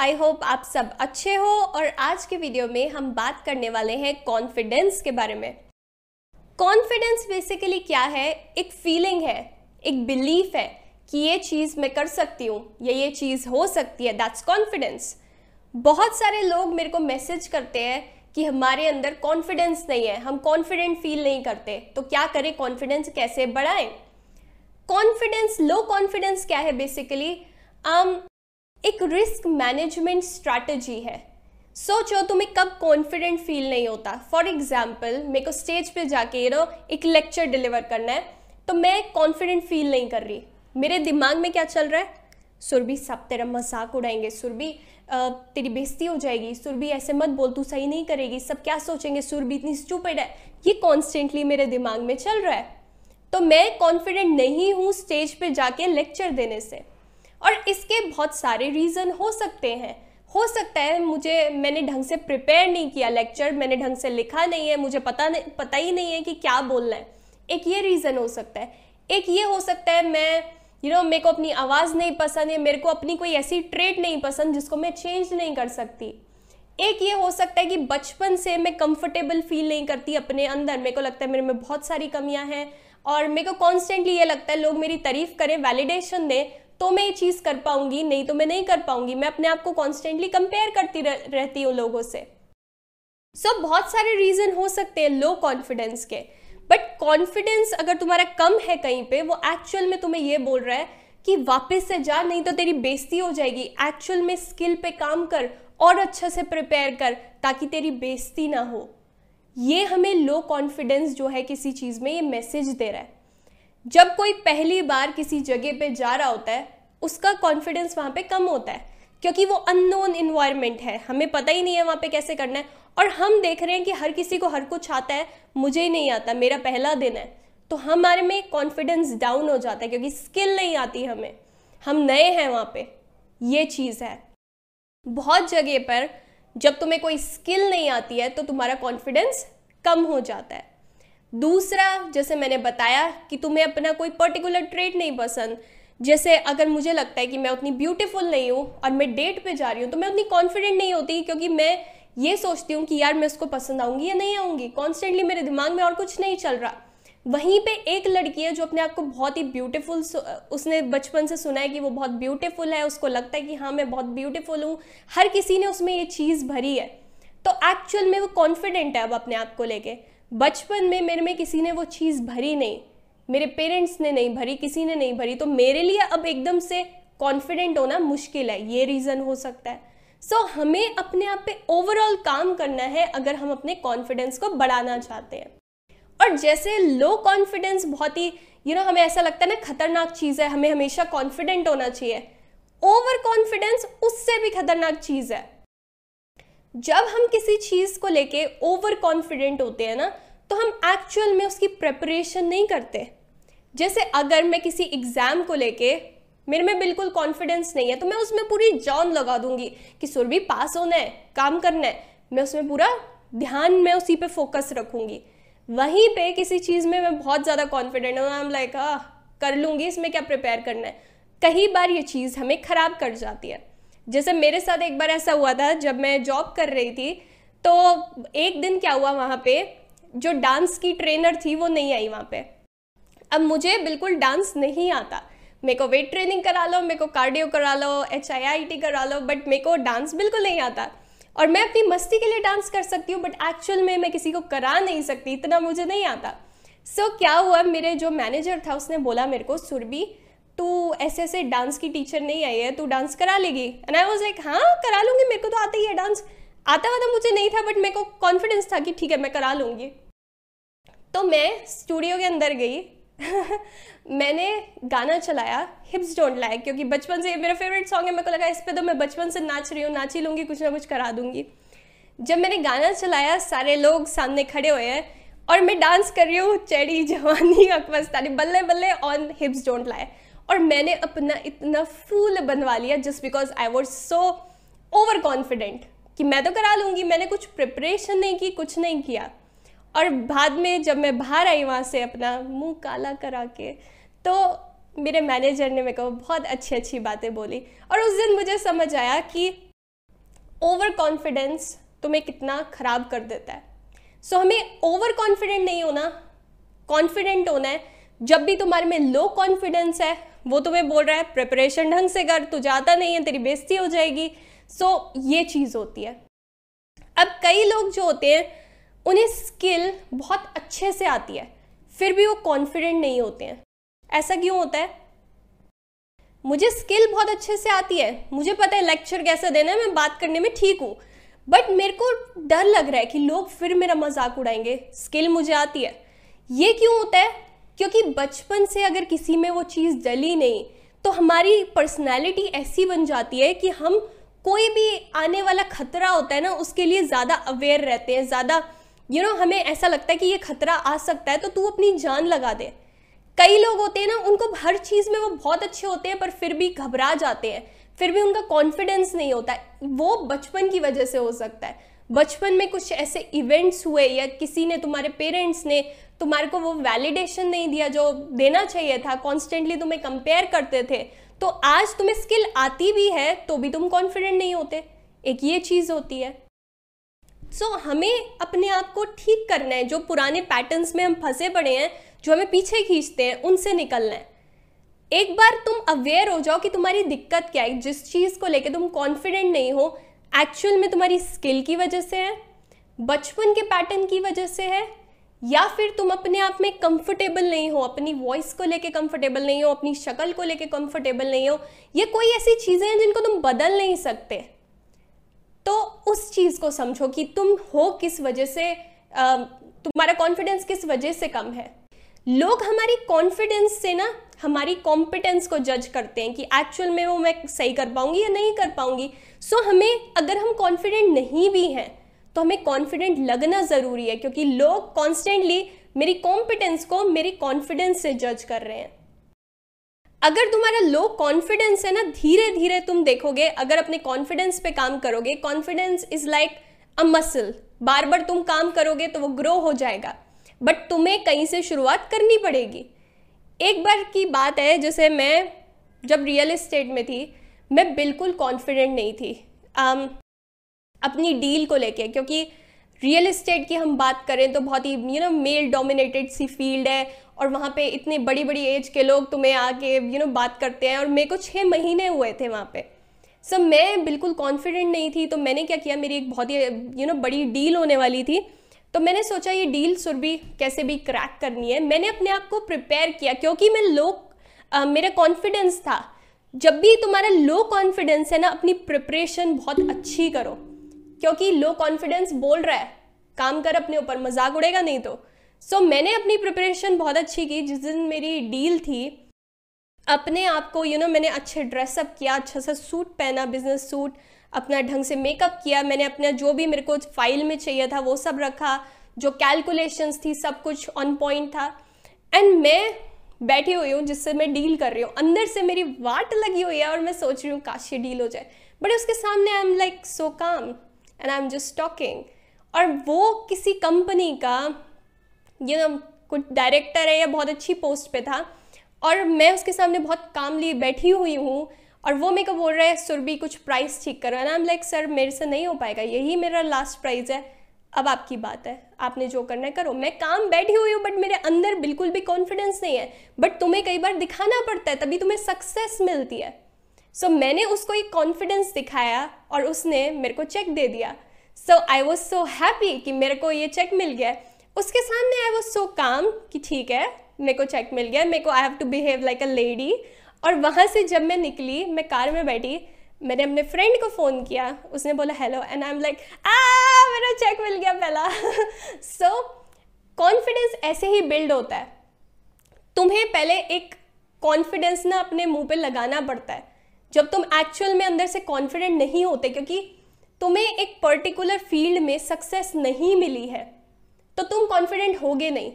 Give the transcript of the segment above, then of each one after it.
I hope आप सब अच्छे हो और आज के वीडियो में हम बात करने वाले हैं कॉन्फिडेंस के बारे में। कॉन्फिडेंस बेसिकली क्या है? एक फीलिंग है एक बिलीफ है कि ये चीज़ मैं कर सकती हूँ या ये चीज़ हो सकती है दैट्स कॉन्फिडेंस बहुत सारे लोग मेरे को मैसेज करते हैं कि हमारे अंदर कॉन्फिडेंस नहीं है हम कॉन्फिडेंट फील नहीं करते तो क्या करें कॉन्फिडेंस कैसे बढ़ाएँ? कॉन्फिडेंस लो कॉन्फिडेंस क्या है बेसिकली um, एक रिस्क मैनेजमेंट स्ट्रैटेजी है। सोचो, तुम्हें कब कॉन्फिडेंट फील नहीं होता। फॉर एग्ज़ाम्पल मेरे को स्टेज पे जाके यू नो एक लेक्चर डिलीवर करना है तो मैं कॉन्फिडेंट फील नहीं कर रही। मेरे दिमाग में क्या चल रहा है? सुरभि, सब तेरा मज़ाक उड़ाएँगे। सुरभि तेरी बेइज्जती हो जाएगी। सुरभि, ऐसे मत बोल, तू सही नहीं करेगी। सब क्या सोचेंगे? सुरभि इतनी स्टूपिड है। ये कॉन्स्टेंटली मेरे दिमाग में चल रहा है। तो मैं कॉन्फिडेंट नहीं हूँ स्टेज पे जाके लेक्चर देने से। और इसके बहुत सारे रीज़न हो सकते हैं। हो सकता है मुझे, मैंने ढंग से प्रिपेयर नहीं किया लेक्चर मैंने ढंग से लिखा नहीं है, मुझे पता नहीं, पता ही नहीं है कि क्या बोलना है। एक ये रीज़न हो सकता है। एक ये हो सकता है मैं यू नो मेरे को अपनी आवाज़ नहीं पसंद है मेरे को अपनी कोई ऐसी ट्रेट नहीं पसंद जिसको मैं चेंज नहीं कर सकती। एक ये हो सकता है कि बचपन से मैं कंफर्टेबल फील नहीं करती अपने अंदर। मेरे को लगता है मेरे में बहुत सारी कमियाँ हैं और मेरे को कॉन्स्टेंटली ये लगता है, लोग मेरी तारीफ़ करें वैलिडेशन दें तो मैं ये चीज़ कर पाऊँगी नहीं तो मैं नहीं कर पाऊँगी। मैं अपने आप को कॉन्स्टेंटली कंपेयर करती रह, रहती हूँ लोगों से। सो so, बहुत सारे रीज़न हो सकते हैं लो कॉन्फिडेंस के। बट कॉन्फिडेंस अगर तुम्हारा कम है कहीं पे वो एक्चुअल में तुम्हें ये बोल रहा है कि वापस से जा नहीं तो तेरी बेइज्जती हो जाएगी। एक्चुअल में स्किल पे काम कर और अच्छे से प्रिपेयर कर ताकि तेरी बेइज्जती ना हो। ये हमें लो कॉन्फिडेंस जो है किसी चीज़ में ये मैसेज दे रहा है। जब कोई पहली बार किसी जगह पे जा रहा होता है, उसका कॉन्फिडेंस वहाँ पे कम होता है, क्योंकि वो अननोन इन्वायरमेंट है। हमें पता ही नहीं है वहाँ पे कैसे करना है। और हम देख रहे हैं कि हर किसी को हर कुछ आता है, मुझे ही नहीं आता, मेरा पहला दिन है। तो हमारे में कॉन्फिडेंस डाउन हो जाता है, क्योंकि स्किल नहीं आती हमें। हम नए हैं वहाँ पे। ये चीज़ है। बहुत जगह पर जब तुम्हें कोई स्किल नहीं आती है तो तुम्हारा कॉन्फिडेंस कम हो जाता है। दूसरा, जैसे मैंने बताया कि तुम्हें अपना कोई पर्टिकुलर ट्रेड नहीं पसंद, जैसे अगर मुझे लगता है कि मैं उतनी ब्यूटीफुल नहीं हूँ और मैं डेट पे जा रही हूँ तो मैं उतनी कॉन्फिडेंट नहीं होती क्योंकि मैं ये सोचती हूँ कि यार मैं उसको पसंद आऊँगी या नहीं आऊँगी। कॉन्स्टेंटली मेरे दिमाग में और कुछ नहीं चल रहा। वहीं पे एक लड़की है जो अपने आप को बहुत ही ब्यूटीफुल उसने बचपन से सुना है कि वो बहुत ब्यूटीफुल है, उसको लगता है कि हाँ मैं बहुत ब्यूटीफुल हूँ। हर किसी ने उसमें ये चीज़ भरी है। तो एक्चुअल में वो कॉन्फिडेंट है अब अपने आप को लेके। बचपन में मेरे में किसी ने वो चीज़ भरी नहीं मेरे पेरेंट्स ने नहीं भरी किसी ने नहीं भरी तो मेरे लिए अब एकदम से कॉन्फिडेंट होना मुश्किल है ये रीज़न हो सकता है। सो so, हमें अपने आप पे ओवरऑल काम करना है अगर हम अपने कॉन्फिडेंस को बढ़ाना चाहते हैं। और जैसे लो कॉन्फिडेंस बहुत ही यू नो हमें ऐसा लगता है ना खतरनाक चीज़ है हमें हमेशा कॉन्फिडेंट होना चाहिए। ओवर कॉन्फिडेंस उससे भी खतरनाक चीज़ है। जब हम किसी चीज़ को लेके ओवर कॉन्फिडेंट होते हैं ना तो हम एक्चुअल में उसकी प्रेपरेशन नहीं करते। जैसे अगर मैं किसी एग्ज़ाम को लेके, मेरे में बिल्कुल कॉन्फिडेंस नहीं है तो मैं उसमें पूरी जान लगा दूँगी कि सुरभि पास होना है, काम करना है। मैं उसमें पूरा ध्यान में उसी पे फोकस रखूँगी। वहीं पे किसी चीज़ में मैं बहुत ज़्यादा कॉन्फिडेंट हूँ आई एम लाइक आ कर लूँगी, इसमें क्या प्रिपेयर करना है? कई बार ये चीज़ हमें ख़राब कर जाती है। जैसे मेरे साथ एक बार ऐसा हुआ था जब मैं जॉब कर रही थी तो एक दिन क्या हुआ वहाँ पे जो डांस की ट्रेनर थी वो नहीं आई वहाँ पे। अब मुझे बिल्कुल डांस नहीं आता। मेरे को वेट ट्रेनिंग करा लो मेरे को कार्डियो करा लो एच आई आई टी करा लो बट मेरे को डांस बिल्कुल नहीं आता। और मैं अपनी मस्ती के लिए डांस कर सकती हूँ बट एक्चुअल में मैं किसी को करा नहीं सकती इतना मुझे नहीं आता। सो so, क्या हुआ मेरे जो मैनेजर था उसने बोला मेरे को सुरभि तू ऐसे ऐसे डांस की टीचर नहीं आई है, तू डांस करा लेगी। एंड आई वॉज़ लाइक हाँ करा लूँगी, मेरे को तो आता ही है डांस आता हुआ तो मुझे नहीं था बट मेरे को कॉन्फिडेंस था कि ठीक है, मैं करा लूँगी। तो मैं स्टूडियो के अंदर गई। मैंने गाना चलाया हिप्स डोंट लाइक क्योंकि बचपन से मेरा फेवरेट सॉन्ग है। मेरे को लगा, इस पर तो मैं बचपन से नाच रही हूँ, नाच ही लूँगी, कुछ ना कुछ करा दूँगी। जब मैंने गाना चलाया, सारे लोग सामने खड़े हुए हैं, और मैं डांस कर रही हूँ चढ़ी जवानी अकबस्तानी बल्ले बल्ले ऑन हिप्स डोंट लाई और मैंने अपना इतना फूल बनवा लिया just because I was so over confident कि मैं तो करा लूँगी मैंने कुछ प्रिपरेशन नहीं की कुछ नहीं किया। और बाद में जब मैं बाहर आई वहाँ से अपना मुँह काला करा के तो मेरे मैनेजर ने मेरे को बहुत अच्छी अच्छी बातें बोली। और उस दिन मुझे समझ आया कि ओवर कॉन्फिडेंस तुम्हें कितना खराब कर देता है। सो so, हमें ओवर कॉन्फिडेंट नहीं होना कॉन्फिडेंट होना है। जब भी तुम्हारे में लो कॉन्फिडेंस है वो तुम्हें बोल रहा है प्रिपरेशन ढंग से कर तू जाता नहीं है तेरी बेइज्जती हो जाएगी। सो so, ये चीज़ होती है। अब कई लोग जो होते हैं उन्हें स्किल बहुत अच्छे से आती है फिर भी वो कॉन्फिडेंट नहीं होते हैं। ऐसा क्यों होता है? मुझे स्किल बहुत अच्छे से आती है। मुझे पता है लेक्चर कैसे देना है मैं बात करने में ठीक हूँ। बट मेरे को डर लग रहा है कि लोग फिर मेरा मज़ाक उड़ाएँगे। स्किल मुझे आती है। ये क्यों होता है? क्योंकि बचपन से अगर किसी में वो चीज़ डली नहीं तो हमारी पर्सनैलिटी ऐसी बन जाती है कि हम कोई भी आने वाला खतरा होता है ना, उसके लिए ज़्यादा अवेयर रहते हैं, ज़्यादा यू नो हमें ऐसा लगता है कि ये खतरा आ सकता है तो तू अपनी जान लगा दे। कई लोग होते हैं ना, उनको हर चीज़ में वो बहुत अच्छे होते हैं, पर फिर भी घबरा जाते हैं, फिर भी उनका कॉन्फिडेंस नहीं होता वो बचपन की वजह से हो सकता है। बचपन में कुछ ऐसे इवेंट्स हुए या किसी ने तुम्हारे पेरेंट्स ने तुम्हारे को वो वैलिडेशन नहीं दिया जो देना चाहिए था कॉन्स्टेंटली तुम्हें कंपेयर करते थे तो आज तुम्हें स्किल आती भी है तो भी तुम कॉन्फिडेंट नहीं होते। एक ये चीज़ होती है। सो so, हमें अपने आप को ठीक करना है जो पुराने पैटर्न्स में हम फंसे पड़े हैं जो हमें पीछे खींचते हैं उनसे निकलना है। एक बार तुम अवेयर हो जाओ कि तुम्हारी दिक्कत क्या है जिस चीज़ को लेकर तुम कॉन्फिडेंट नहीं हो एक्चुअल में तुम्हारी स्किल की वजह से है, बचपन के पैटर्न की वजह से है, या फिर तुम अपने आप में कंफर्टेबल नहीं हो, अपनी वॉइस को लेके कंफर्टेबल नहीं हो, अपनी शक्ल को लेके कंफर्टेबल नहीं हो, ये कोई ऐसी चीज़ें हैं जिनको तुम बदल नहीं सकते। तो उस चीज़ को समझो कि तुम हो किस वजह से तुम्हारा कॉन्फिडेंस किस वजह से कम है। लोग हमारी कॉन्फिडेंस से ना हमारी कॉम्पिटेंस को जज करते हैं कि एक्चुअल में वो मैं सही कर पाऊँगी या नहीं कर पाऊँगी। सो so, हमें अगर हम कॉन्फिडेंट नहीं भी हैं तो हमें कॉन्फिडेंट लगना ज़रूरी है क्योंकि लोग कॉन्स्टेंटली मेरी कॉम्पिटेंस को मेरी कॉन्फिडेंस से जज कर रहे हैं। अगर तुम्हारा लो कॉन्फिडेंस है ना धीरे धीरे तुम देखोगे अगर अपने कॉन्फिडेंस पे काम करोगे confidence is like a muscle बार बार तुम काम करोगे तो वो ग्रो हो जाएगा। बट तुम्हें कहीं से शुरुआत करनी पड़ेगी। एक बार की बात है जैसे मैं जब रियल इस्टेट में थी मैं बिल्कुल कॉन्फिडेंट नहीं थी um, अपनी डील को लेके क्योंकि रियल इस्टेट की हम बात करें तो बहुत ही यू नो मेल डोमिनेटेड सी फ़ील्ड है और वहाँ पे इतने बड़ी बड़ी एज के लोग तुम्हें आके यू नो बात करते हैं और मेरे को छः महीने हुए थे वहाँ पे। सब मैं बिल्कुल कॉन्फिडेंट नहीं थी तो मैंने क्या किया मेरी एक बहुत ही यू नो बड़ी डील होने वाली थी तो मैंने सोचा ये डील सुरभि कैसे भी क्रैक करनी है। मैंने अपने आप को प्रिपेयर किया क्योंकि मैं लो मेरा कॉन्फिडेंस था। जब भी तुम्हारा लो कॉन्फिडेंस है ना अपनी प्रिपरेशन बहुत अच्छी करो। क्योंकि लो कॉन्फिडेंस बोल रहा है काम कर अपने ऊपर मज़ाक उड़ेगा नहीं तो। सो so, मैंने अपनी प्रिपरेशन बहुत अच्छी की जिस दिन मेरी डील थी। अपने आप को यू you नो know, मैंने अच्छे ड्रेसअप किया अच्छा सा सूट पहना बिज़नेस सूट अपना ढंग से मेकअप किया मैंने अपना जो भी मेरे को फ़ाइल में चाहिए था वो सब रखा जो कैलकुलेशंस थी सब कुछ ऑन पॉइंट था। एंड मैं बैठी हुई हूँ जिससे मैं डील कर रही हूँ। अंदर से मेरी वाट लगी हुई है और मैं सोच रही हूँ काश ये डील हो जाए। बट उसके सामने आई am like so calm and I am just talking और वो किसी कंपनी का ये you know, कुछ डायरेक्टर है या बहुत अच्छी पोस्ट पे था। और मैं उसके सामने बहुत काम लिए बैठी हुई हूँ और वो मेरे को बोल रहा है सुरभि कुछ प्राइस ठीक करो। ना एम लाइक सर मेरे से नहीं हो पाएगा। यही मेरा लास्ट प्राइस है। अब आपकी बात है। आपने जो करना है करो। मैं काम बैठी हुई हूँ बट मेरे अंदर बिल्कुल भी कॉन्फिडेंस नहीं है। बट तुम्हें कई बार दिखाना पड़ता है तभी तुम्हें सक्सेस मिलती है। सो so, मैंने उसको एक कॉन्फिडेंस दिखाया और उसने मेरे को चेक दे दिया। सो आई वॉज़ सो हैप्पी कि मेरे को ये चेक मिल गया। उसके सामने आई वॉज़ सो काम कि ठीक है मेरे को चेक मिल गया। मेरे को I have to behave like a lady और वहाँ से जब मैं निकली, मैं कार में बैठी, मैंने अपने फ्रेंड को फ़ोन किया। उसने बोला hello and I am like ah, मेरा चेक मिल गया पहला. सो कॉन्फिडेंस ऐसे ही बिल्ड होता है। तुम्हें पहले एक कॉन्फिडेंस ना अपने मुँह पे लगाना पड़ता है। जब तुम एक्चुअल में अंदर से कॉन्फिडेंट नहीं होते, क्योंकि तुम्हें एक पर्टिकुलर फ़ील्ड में सक्सेस नहीं मिली है तो तुम कॉन्फिडेंट होगे नहीं।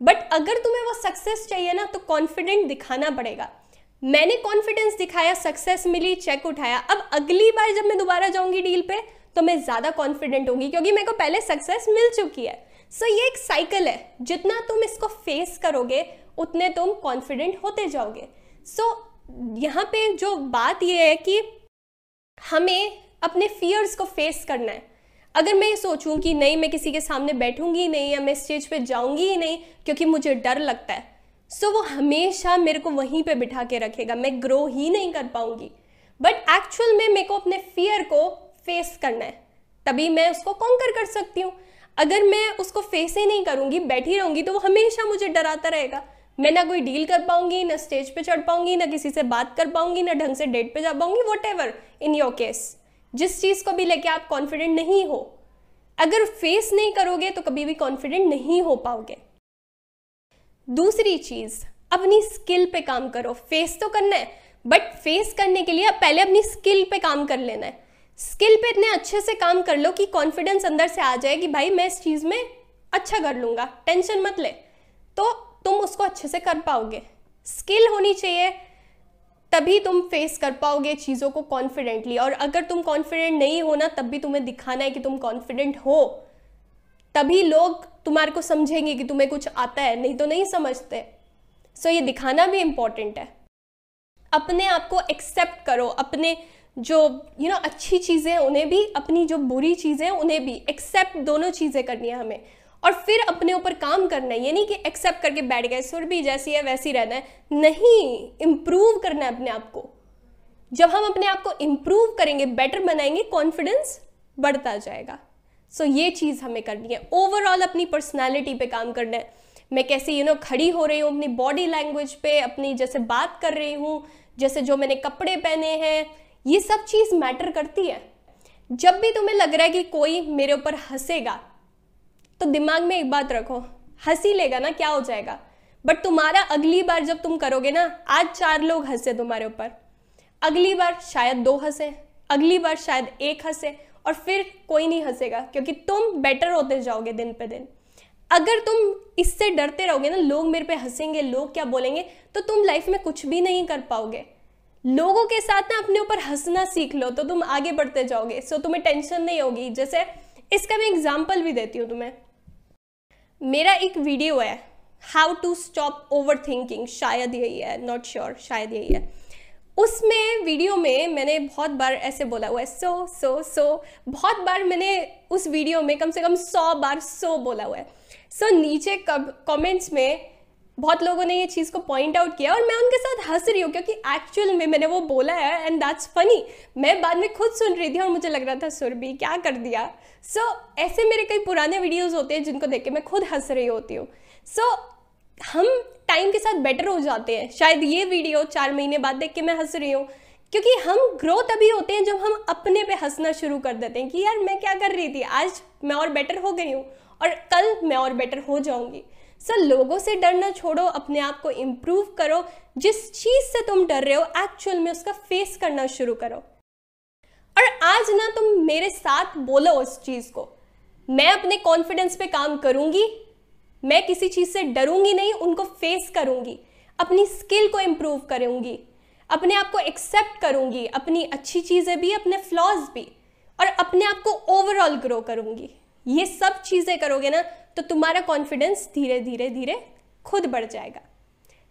बट अगर तुम्हें वो सक्सेस चाहिए ना तो कॉन्फिडेंट दिखाना पड़ेगा। मैंने कॉन्फिडेंस दिखाया सक्सेस मिली चेक उठाया। अब अगली बार जब मैं दोबारा जाऊँगी डील पे तो मैं ज़्यादा कॉन्फिडेंट होंगी क्योंकि मेरे को पहले सक्सेस मिल चुकी है। सो so, ये एक साइकिल है। जितना तुम इसको फेस करोगे उतने तुम कॉन्फिडेंट होते जाओगे। सो so, यहाँ पे जो बात ये है कि हमें अपने फियर्स को फेस करना है। अगर मैं ये सोचूं कि नहीं मैं किसी के सामने बैठूँगी नहीं या मैं स्टेज पे जाऊँगी ही नहीं क्योंकि मुझे डर लगता है। सो so, वो हमेशा मेरे को वहीं पे बिठा के रखेगा। मैं ग्रो ही नहीं कर पाऊँगी। बट एक्चुअल में मेरे को अपने फियर को फेस करना है। तभी मैं उसको कॉन्कर कर सकती हूँ। अगर मैं उसको फेस ही नहीं करूँगी बैठी रहूँगी तो वो हमेशा मुझे डराता रहेगा। मैं ना कोई डील कर पाऊँगी ना स्टेज पे चढ़ पाऊँगी ना किसी से बात कर पाऊँगी ना ढंग से डेट पे जा पाऊँगी whatever in your case जिस चीज़ को भी लेके आप कॉन्फिडेंट नहीं हो। अगर फेस नहीं करोगे तो कभी भी कॉन्फिडेंट नहीं हो पाओगे। दूसरी चीज़, अपनी स्किल पे काम करो। फेस तो करना है बट फेस करने के लिए पहले अपनी स्किल पे काम कर लेना है। स्किल पे इतने अच्छे से काम कर लो कि कॉन्फिडेंस अंदर से आ जाए कि भाई मैं इस चीज़ में अच्छा कर लूँगा। टेंशन मत ले। तो तुम उसको अच्छे से कर पाओगे। स्किल होनी चाहिए, तभी तुम फेस कर पाओगे चीज़ों को कॉन्फिडेंटली और अगर तुम कॉन्फिडेंट नहीं हो ना, तब भी तुम्हें दिखाना है कि तुम कॉन्फिडेंट हो। तभी लोग तुम्हारे को समझेंगे कि तुम्हें कुछ आता है नहीं तो नहीं समझते। सो so, ये दिखाना भी इंपॉर्टेंट है। अपने आप को एक्सेप्ट करो अपने जो यू you नो know, अच्छी चीज़ें उन्हें भी अपनी जो बुरी चीज़ें उन्हें भी। एक्सेप्ट दोनों चीज़ें करनी है हमें। और फिर अपने ऊपर काम करना है। ये नहीं कि एक्सेप्ट करके बैठ गए सुर भी जैसी है वैसी रहना है। नहीं इम्प्रूव करना है अपने आप को। जब हम अपने आप को इम्प्रूव करेंगे बेटर बनाएँगे कॉन्फिडेंस बढ़ता जाएगा। सो so, ये चीज़ हमें करनी है। ओवरऑल अपनी पर्सनैलिटी पे काम करना है। मैं कैसे यू you नो know, खड़ी हो रही हूँ अपनी बॉडी लैंग्वेज पे अपनी जैसे बात कर रही हूँ जैसे जो मैंने कपड़े पहने हैं ये सब चीज़ मैटर करती है। जब भी तुम्हें लग रहा है कि कोई मेरे ऊपर हंसेगा तो दिमाग में एक बात रखो हँसी लेगा ना क्या हो जाएगा? बट तुम्हारा अगली बार जब तुम करोगे ना आज चार लोग हंसे तुम्हारे ऊपर। अगली बार शायद दो हंसे अगली बार शायद एक हंसे और फिर कोई नहीं हंसेगा क्योंकि तुम बेटर होते जाओगे दिन पे दिन। अगर तुम इससे डरते रहोगे ना लोग मेरे पे हंसेंगे लोग क्या बोलेंगे तो तुम लाइफ में कुछ भी नहीं कर पाओगे। लोगों के साथ ना अपने ऊपर हंसना सीख लो तो तुम आगे बढ़ते जाओगे। सो तुम्हें टेंशन नहीं होगी। जैसे इसका मैं एग्ज़ाम्पल भी देती हूँ तुम्हें। मेरा एक वीडियो है how to stop over thinking शायद यही है नॉट श्योर sure, शायद यही है। उसमें वीडियो में मैंने बहुत बार ऐसे बोला हुआ है सो सो सो बहुत बार मैंने उस वीडियो में कम से कम सौ बार सो बोला हुआ है। सो so, नीचे कमेंट्स में बहुत लोगों ने ये चीज़ को पॉइंट आउट किया और मैं उनके साथ हंस रही हूँ क्योंकि एक्चुअल में मैंने वो बोला है एंड दैट्स फनी मैं बाद में खुद सुन रही थी और मुझे लग रहा था सुरभि क्या कर दिया? सो so, ऐसे मेरे कई पुराने वीडियोज़ होते हैं जिनको देख के मैं खुद हंस रही होती हूँ। सो so, हम टाइम के साथ बेटर हो जाते हैं। शायद ये वीडियो चार महीने बाद देख के मैं हंस रही हूँ। क्योंकि हम ग्रो तभी होते हैं जब हम अपने पे हंसना शुरू कर देते हैं कि यार मैं क्या कर रही थी? आज मैं और बेटर हो गई हूँ और कल मैं और बेटर हो जाऊँगी। सर लोगों से डरना छोड़ो, अपने आप को इम्प्रूव करो। जिस चीज़ से तुम डर रहे हो एक्चुअल में उसका फेस करना शुरू करो। और आज ना तुम मेरे साथ बोलो उस चीज़ को। मैं अपने कॉन्फिडेंस पे काम करूँगी मैं किसी चीज़ से डरूँगी नहीं, उनको फेस करूँगी, अपनी स्किल को इम्प्रूव करूँगी, अपने आप को एक्सेप्ट करूँगी, अपनी अच्छी चीज़ें भी, अपने फ्लॉज भी, और अपने आप को ओवरऑल ग्रो करूँगी। ये सब चीज़ें करोगे ना तो तुम्हारा कॉन्फिडेंस धीरे धीरे धीरे खुद बढ़ जाएगा।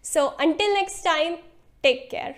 So until next time take care